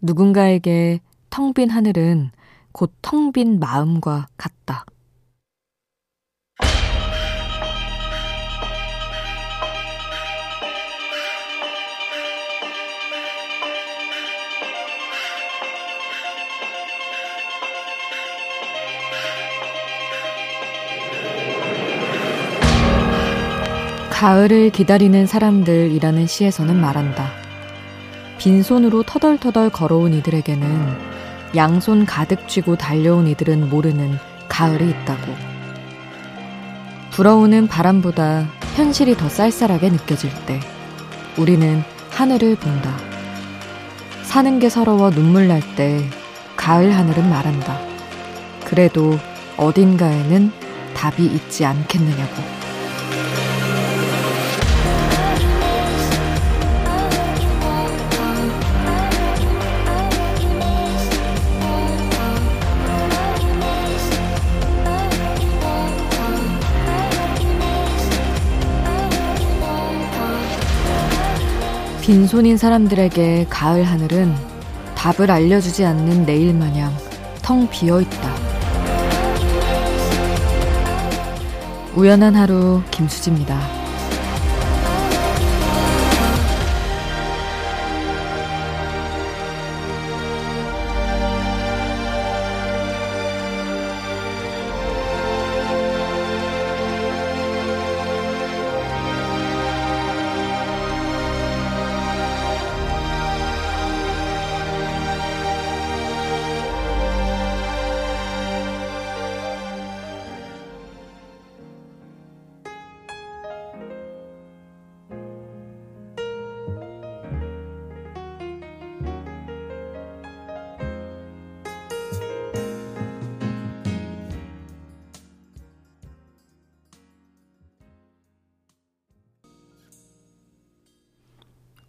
누군가에게 텅 빈 하늘은 곧 텅 빈 마음과 같다. 가을을 기다리는 사람들이라는 시에서는 말한다. 빈손으로 터덜터덜 걸어온 이들에게는 양손 가득 쥐고 달려온 이들은 모르는 가을이 있다고. 불어오는 바람보다 현실이 더 쌀쌀하게 느껴질 때 우리는 하늘을 본다. 사는 게 서러워 눈물 날 때 가을 하늘은 말한다. 그래도 어딘가에는 답이 있지 않겠느냐고. 빈손인 사람들에게 가을 하늘은 답을 알려주지 않는 내일 마냥 텅 비어 있다. 우연한 하루 김수지입니다.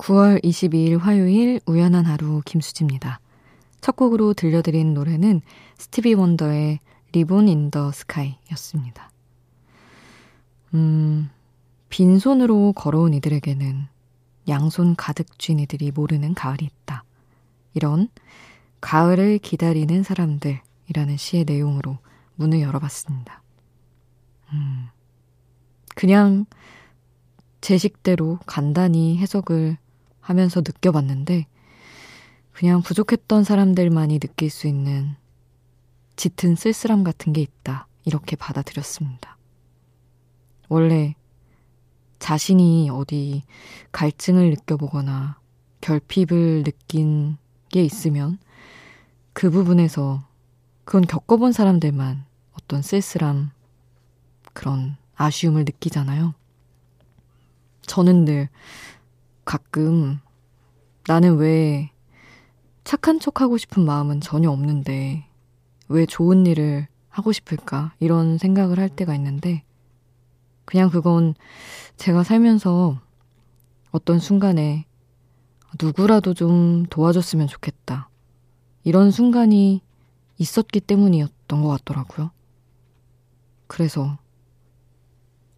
9월 22일 화요일 우연한 하루 김수지입니다. 첫 곡으로 들려드린 노래는 스티비 원더의 Ribbon in the Sky였습니다. 음, 빈손으로 걸어온 이들에게는 양손 가득 쥔 이들이 모르는 가을이 있다. 이런 가을을 기다리는 사람들이라는 시의 내용으로 문을 열어봤습니다. 음, 그냥 제 식대로 간단히 해석을 하면서 느껴봤는데, 그냥 부족했던 사람들만이 느낄 수 있는 짙은 쓸쓸함 같은 게 있다. 이렇게 받아들였습니다. 원래 자신이 어디 갈증을 느껴보거나 결핍을 느낀 게 있으면 그 부분에서 그건 겪어본 사람들만 어떤 쓸쓸함, 그런 아쉬움을 느끼잖아요. 저는 늘 가끔 나는 왜 착한 척 하고 싶은 마음은 전혀 없는데 왜 좋은 일을 하고 싶을까 이런 생각을 할 때가 있는데 그냥 그건 제가 살면서 어떤 순간에 누구라도 좀 도와줬으면 좋겠다. 이런 순간이 있었기 때문이었던 것 같더라고요. 그래서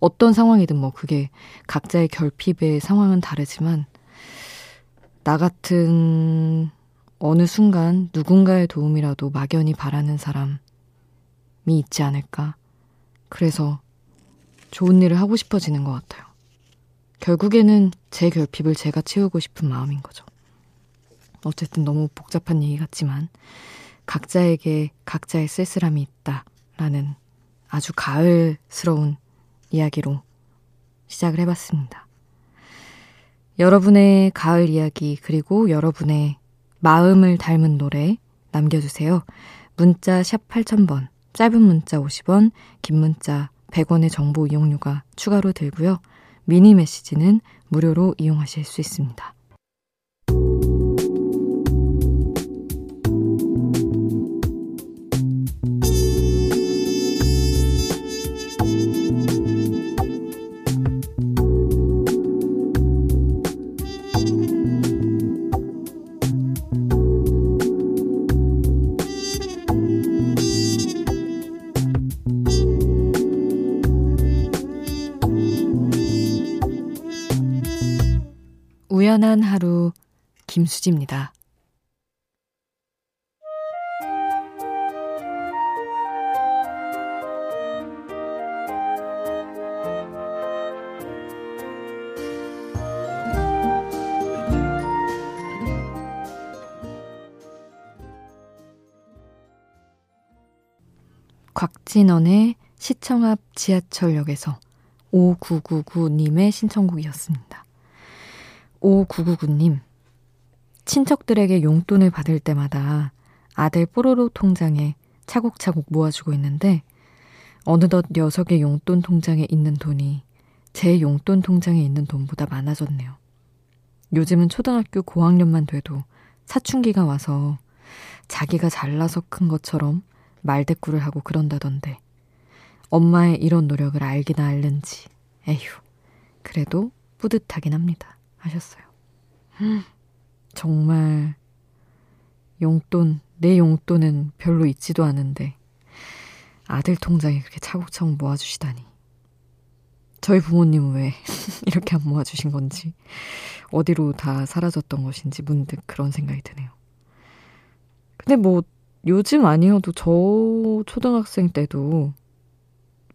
어떤 상황이든 뭐 그게 각자의 결핍의 상황은 다르지만 나 같은 어느 순간 누군가의 도움이라도 막연히 바라는 사람이 있지 않을까. 그래서 좋은 일을 하고 싶어지는 것 같아요. 결국에는 제 결핍을 제가 채우고 싶은 마음인 거죠. 어쨌든 너무 복잡한 얘기 같지만 각자에게 각자의 쓸쓸함이 있다라는 아주 가을스러운 이야기로 시작을 해봤습니다. 여러분의 가을 이야기 그리고 여러분의 마음을 닮은 노래 남겨주세요. 문자 샵 8000번, 짧은 문자 50원, 긴 문자 100원의 정보 이용료가 추가로 들고요. 미니 메시지는 무료로 이용하실 수 있습니다. 우연한 하루 김수지입니다. 곽진원의 시청 앞 지하철역에서 5999님의 신청곡이었습니다. 5999님, 친척들에게 용돈을 받을 때마다 아들 뽀로로 통장에 차곡차곡 모아주고 있는데 어느덧 녀석의 용돈 통장에 있는 돈이 제 용돈 통장에 있는 돈보다 많아졌네요. 요즘은 초등학교 고학년만 돼도 사춘기가 와서 자기가 잘나서 큰 것처럼 말대꾸를 하고 그런다던데 엄마의 이런 노력을 알기나 알는지 에휴 그래도 뿌듯하긴 합니다 하셨어요. 정말 용돈 내 용돈은 별로 있지도 않은데 아들 통장에 그렇게 차곡차곡 모아주시다니. 저희 부모님은 왜 이렇게 안 모아주신 건지, 어디로 다 사라졌던 것인지 문득 그런 생각이 드네요. 근데 뭐, 요즘 아니어도 저 초등학생 때도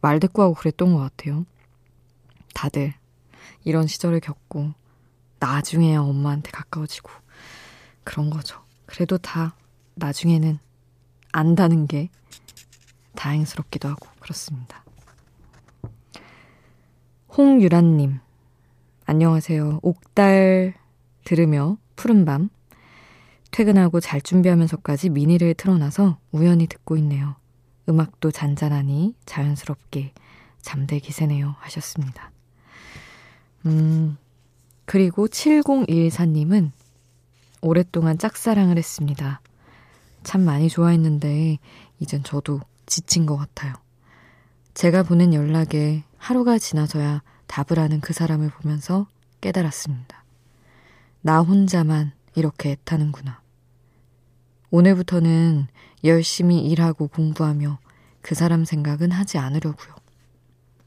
말대꾸하고 그랬던 것 같아요. 다들 이런 시절을 겪고, 나중에야 엄마한테 가까워지고, 그런 거죠. 그래도 다 나중에는 안다는 게 다행스럽기도 하고 그렇습니다. 홍유란님, 안녕하세요. 옥달 들으며 푸른밤. 퇴근하고 잘 준비하면서까지 미니를 틀어놔서 우연히 듣고 있네요. 음악도 잔잔하니 자연스럽게 잠들기 새네요. 하셨습니다. 음, 그리고 7014님은 오랫동안 짝사랑을 했습니다. 참 많이 좋아했는데, 이젠 저도 지친 것 같아요. 제가 보낸 연락에 하루가 지나서야 답을 하는 그 사람을 보면서 깨달았습니다. 나 혼자만 이렇게 애타는구나. 오늘부터는 열심히 일하고 공부하며 그 사람 생각은 하지 않으려고요.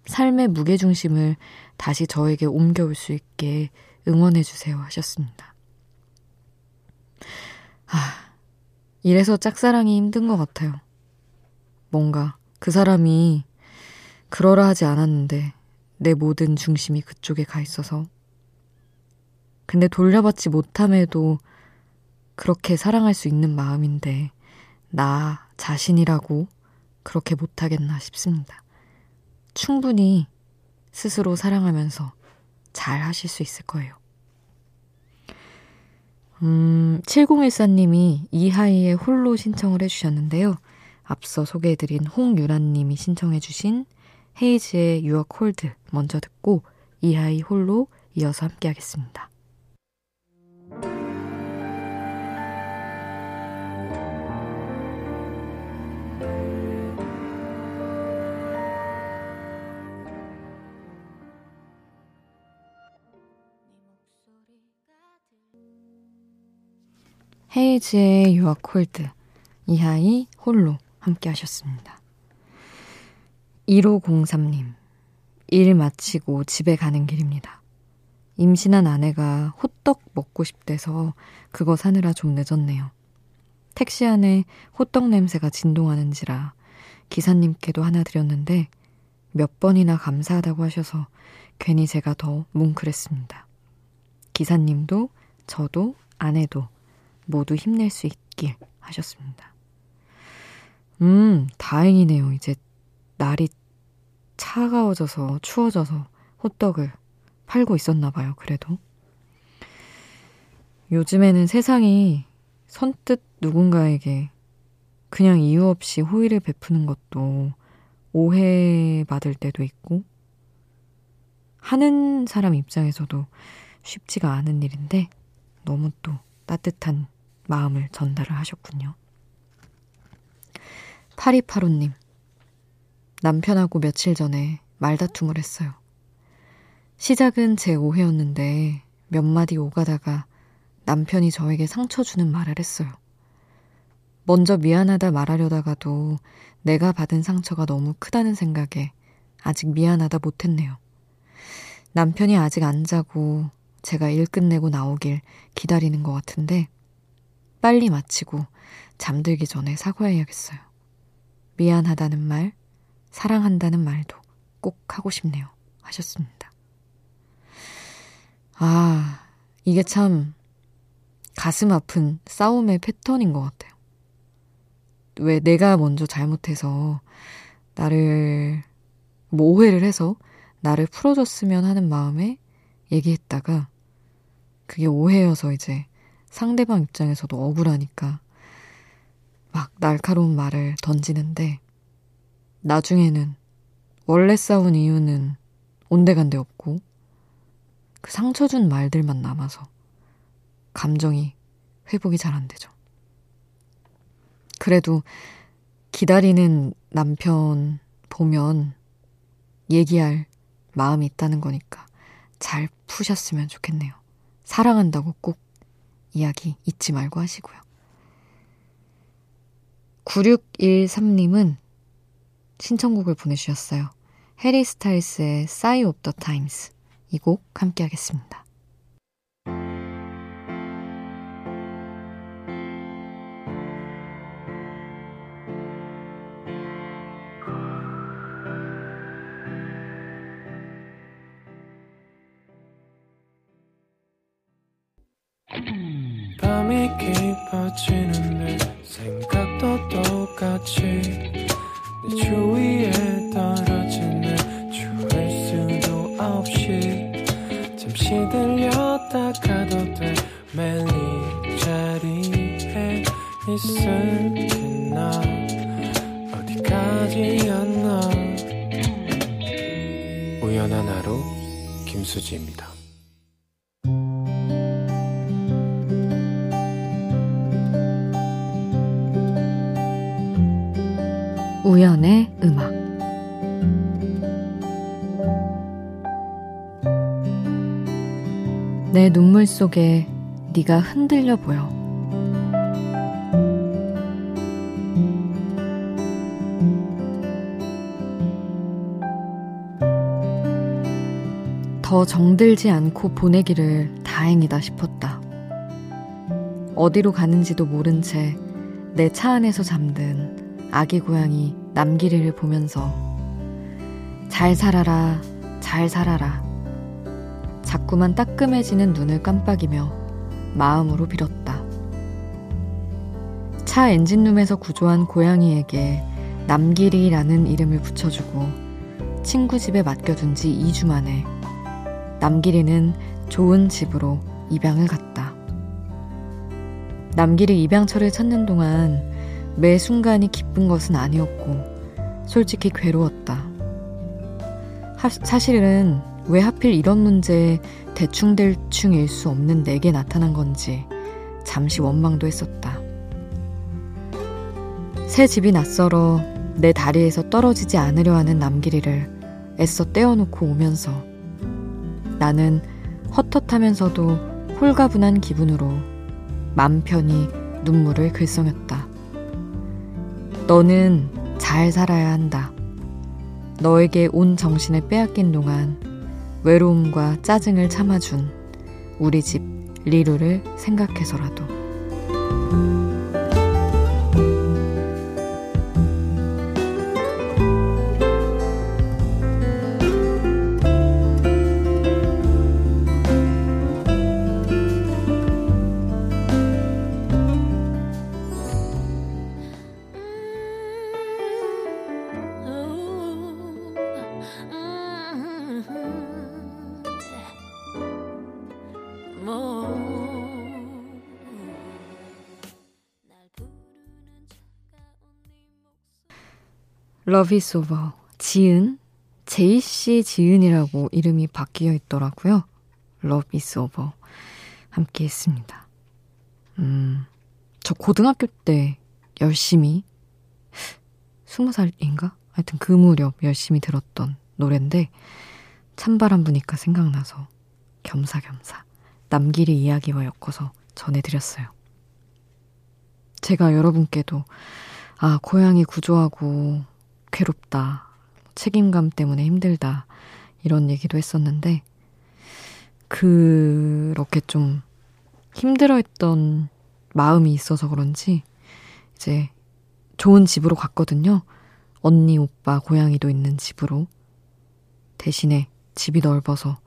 삶의 무게중심을 다시 저에게 옮겨올 수 있게 응원해주세요 하셨습니다. 아, 이래서 짝사랑이 힘든 것 같아요. 뭔가 그 사람이 그러라 하지 않았는데 내 모든 중심이 그쪽에 가 있어서. 근데 돌려받지 못함에도 그렇게 사랑할 수 있는 마음인데 나 자신이라고 그렇게 못하겠나 싶습니다. 충분히 스스로 사랑하면서 잘 하실 수 있을 거예요. 음, 7014님이 이하이의 홀로 신청을 해주셨는데요. 앞서 소개해드린 홍유란님이 신청해주신 헤이즈의 유어 콜드 먼저 듣고 이하이 홀로 이어서 함께하겠습니다. 헤이즈의 유어 콜드 이하이 홀로 함께 하셨습니다. 1503님, 일 마치고 집에 가는 길입니다. 임신한 아내가 호떡 먹고 싶대서 그거 사느라 좀 늦었네요. 택시 안에 호떡 냄새가 진동하는지라 기사님께도 하나 드렸는데 몇 번이나 감사하다고 하셔서 괜히 제가 더 뭉클했습니다. 기사님도 저도 아내도 모두 힘낼 수 있길 하셨습니다. 음, 다행이네요. 이제 날이 차가워져서 추워져서 호떡을 팔고 있었나 봐요. 그래도. 요즘에는 세상이 선뜻 누군가에게 그냥 이유 없이 호의를 베푸는 것도 오해받을 때도 있고, 하는 사람 입장에서도 쉽지가 않은 일인데, 너무 또 따뜻한 마음을 전달을 하셨군요. 8285님. 남편하고 며칠 전에 말다툼을 했어요. 시작은 제 오해였는데 몇 마디 오가다가 남편이 저에게 상처 주는 말을 했어요. 먼저 미안하다 말하려다가도 내가 받은 상처가 너무 크다는 생각에 아직 미안하다 못했네요. 남편이 아직 안 자고 제가 일 끝내고 나오길 기다리는 것 같은데 빨리 마치고 잠들기 전에 사과해야겠어요. 미안하다는 말, 사랑한다는 말도 꼭 하고 싶네요. 하셨습니다. 아, 이게 참 가슴 아픈 싸움의 패턴인 것 같아요. 왜 내가 먼저 잘못해서 나를 뭐 오해를 해서 나를 풀어줬으면 하는 마음에 얘기했다가 그게 오해여서 이제 상대방 입장에서도 억울하니까 막 날카로운 말을 던지는데 나중에는 원래 싸운 이유는 온데간데 없고 그 상처 준 말들만 남아서 감정이 회복이 잘 안 되죠. 그래도 기다리는 남편 보면 얘기할 마음이 있다는 거니까 잘 푸셨으면 좋겠네요. 사랑한다고 꼭 이야기 잊지 말고 하시고요. 9613님은 신청곡을 보내주셨어요. 해리 스타일스의 Sigh of the Times 이곡 함께 하겠습니다. 잠시 들렸다 가도 돼. 매일 이 자리에 있을게 나. 어디까지였나. 우연한 하루 김수지입니다. 우연의 음악 내 눈물 속에 네가 흔들려 보여. 더 정들지 않고 보내기를 다행이다 싶었다. 어디로 가는지도 모른 채 내 차 안에서 잠든 아기 고양이 남기리를 보면서 잘 살아라, 잘 살아라. 자꾸만 따끔해지는 눈을 깜빡이며 마음으로 빌었다. 차 엔진룸에서 구조한 고양이에게 남길이라는 이름을 붙여주고 친구 집에 맡겨둔 지 2주 만에 남길이는 좋은 집으로 입양을 갔다. 남길이 입양처를 찾는 동안 매 순간이 기쁜 것은 아니었고 솔직히 괴로웠다. 하, 사실은 왜 하필 이런 문제에 대충대충일 수 없는 내게 나타난 건지 잠시 원망도 했었다. 새 집이 낯설어 내 다리에서 떨어지지 않으려 하는 남길이를 애써 떼어놓고 오면서 나는 헛헛하면서도 홀가분한 기분으로 맘 편히 눈물을 글썽였다. 너는 잘 살아야 한다. 너에게 온 정신을 빼앗긴 동안 외로움과 짜증을 참아준 우리 집 리루를 생각해서라도. Love is over. 지은, 제이씨 지은이라고 이름이 바뀌어 있더라고요. Love is over. 함께 했습니다. 음, 저 고등학교 때 열심히, 스무 살인가? 하여튼 그 무렵 열심히 들었던 노랜데, 찬바람 부니까 생각나서 겸사겸사 남길이 이야기와 엮어서 전해드렸어요. 제가 여러분께도 아, 고양이 구조하고 괴롭다. 책임감 때문에 힘들다. 이런 얘기도 했었는데, 그렇게 좀 힘들어 했던 마음이 있어서 그런지, 이제 좋은 집으로 갔거든요. 언니, 오빠, 고양이도 있는 집으로. 대신에 집이 넓어서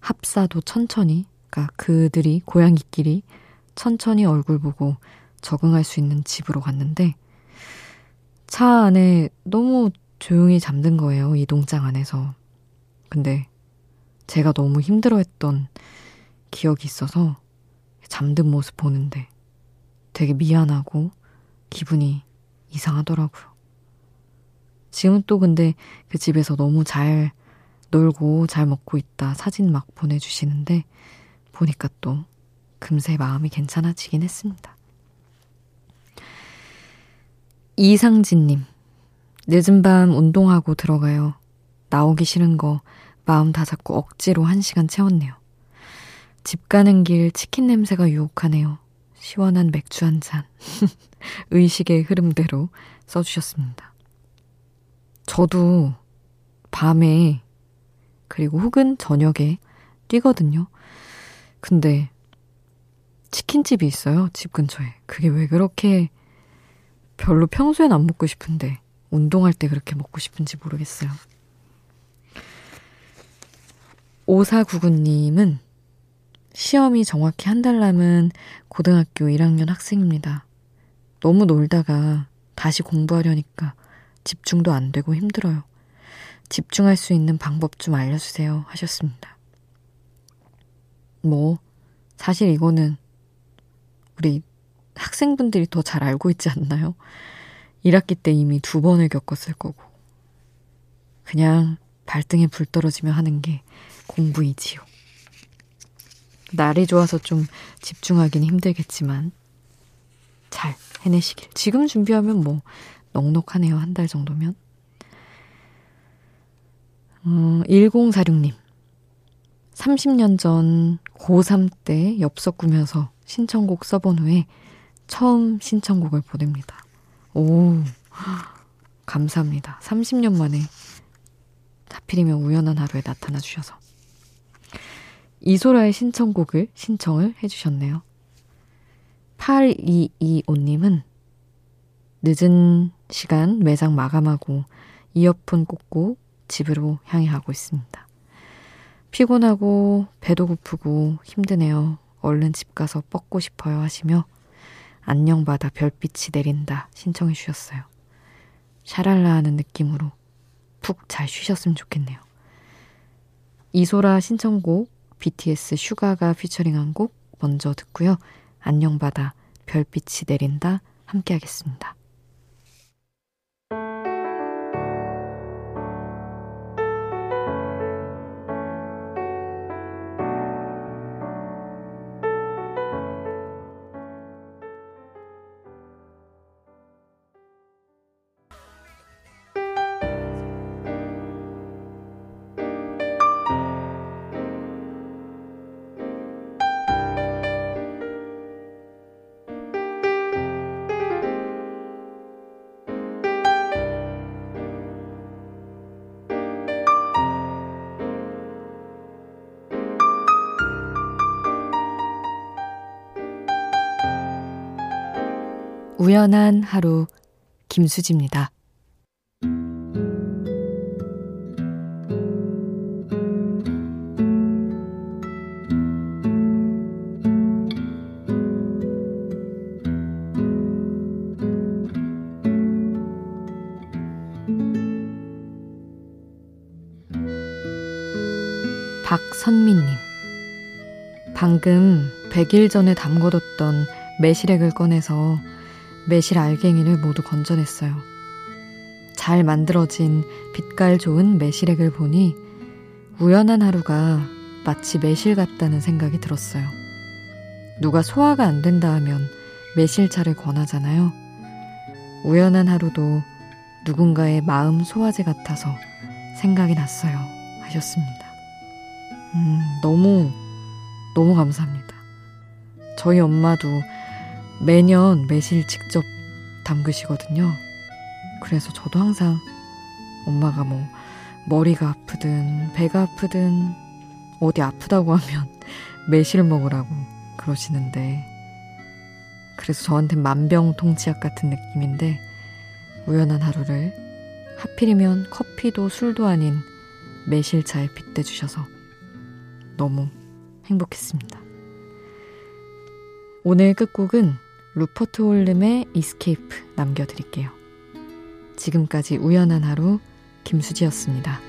합사도 천천히, 그러니까 그들이, 고양이끼리 천천히 얼굴 보고 적응할 수 있는 집으로 갔는데, 차 안에 너무 조용히 잠든 거예요, 이동장 안에서. 근데 제가 너무 힘들어했던 기억이 있어서 잠든 모습 보는데 되게 미안하고 기분이 이상하더라고요. 지금 또 근데 그 집에서 너무 잘 놀고 잘 먹고 있다 사진 막 보내주시는데 보니까 또 금세 마음이 괜찮아지긴 했습니다. 이상진님, 늦은 밤 운동하고 들어가요. 나오기 싫은 거 마음 다 잡고 억지로 한 시간 채웠네요. 집 가는 길 치킨 냄새가 유혹하네요. 시원한 맥주 한 잔. 의식의 흐름대로 써주셨습니다. 저도 밤에 그리고 혹은 저녁에 뛰거든요. 근데 치킨집이 있어요. 집 근처에. 그게 왜 그렇게 별로 평소엔 안 먹고 싶은데 운동할 때 그렇게 먹고 싶은지 모르겠어요. 5499님은 시험이 정확히 한 달 남은 고등학교 1학년 학생입니다. 너무 놀다가 다시 공부하려니까 집중도 안 되고 힘들어요. 집중할 수 있는 방법 좀 알려주세요. 하셨습니다. 뭐, 사실 이거는 우리 학생분들이 더 잘 알고 있지 않나요? 1학기 때 이미 두 번을 겪었을 거고. 그냥 발등에 불 떨어지며 하는 게 공부이지요. 날이 좋아서 좀 집중하긴 힘들겠지만, 잘 해내시길. 지금 준비하면 뭐, 넉넉하네요. 한 달 정도면. 어, 1046님. 30년 전 고3 때 엽서 꾸면서 신청곡 써본 후에 처음 신청곡을 보냅니다. 오, 감사합니다. 30년 만에 하필이면 우연한 하루에 나타나 주셔서. 이소라의 신청곡을 신청을 해주셨네요. 8225님은 늦은 시간 매장 마감하고 이어폰 꽂고 집으로 향해 가고 있습니다. 피곤하고 배도 고프고 힘드네요. 얼른 집 가서 뻗고 싶어요 하시며 안녕 바다 별빛이 내린다 신청해 주셨어요. 샤랄라 하는 느낌으로 푹 잘 쉬셨으면 좋겠네요. 이소라 신청곡 BTS 슈가가 피처링한 곡 먼저 듣고요. 안녕 바다 별빛이 내린다 함께 하겠습니다. 우연한 하루 김수지입니다. 박선미님. 방금 100일 전에 담궈뒀던 매실액을 꺼내서 매실 알갱이를 모두 건져냈어요. 잘 만들어진 빛깔 좋은 매실액을 보니 우연한 하루가 마치 매실 같다는 생각이 들었어요. 누가 소화가 안 된다 하면 매실차를 권하잖아요. 우연한 하루도 누군가의 마음 소화제 같아서 생각이 났어요. 하셨습니다. 음, 너무, 너무 감사합니다. 저희 엄마도 매년 매실 직접 담그시거든요. 그래서 저도 항상 엄마가 뭐 머리가 아프든 배가 아프든 어디 아프다고 하면 매실 먹으라고 그러시는데 그래서 저한테 만병통치약 같은 느낌인데 우연한 하루를 하필이면 커피도 술도 아닌 매실차에 빗대주셔서 너무 행복했습니다. 오늘 끝곡은 루퍼트 홀름의 이스케이프 남겨드릴게요. 지금까지 우연한 하루 김수지였습니다.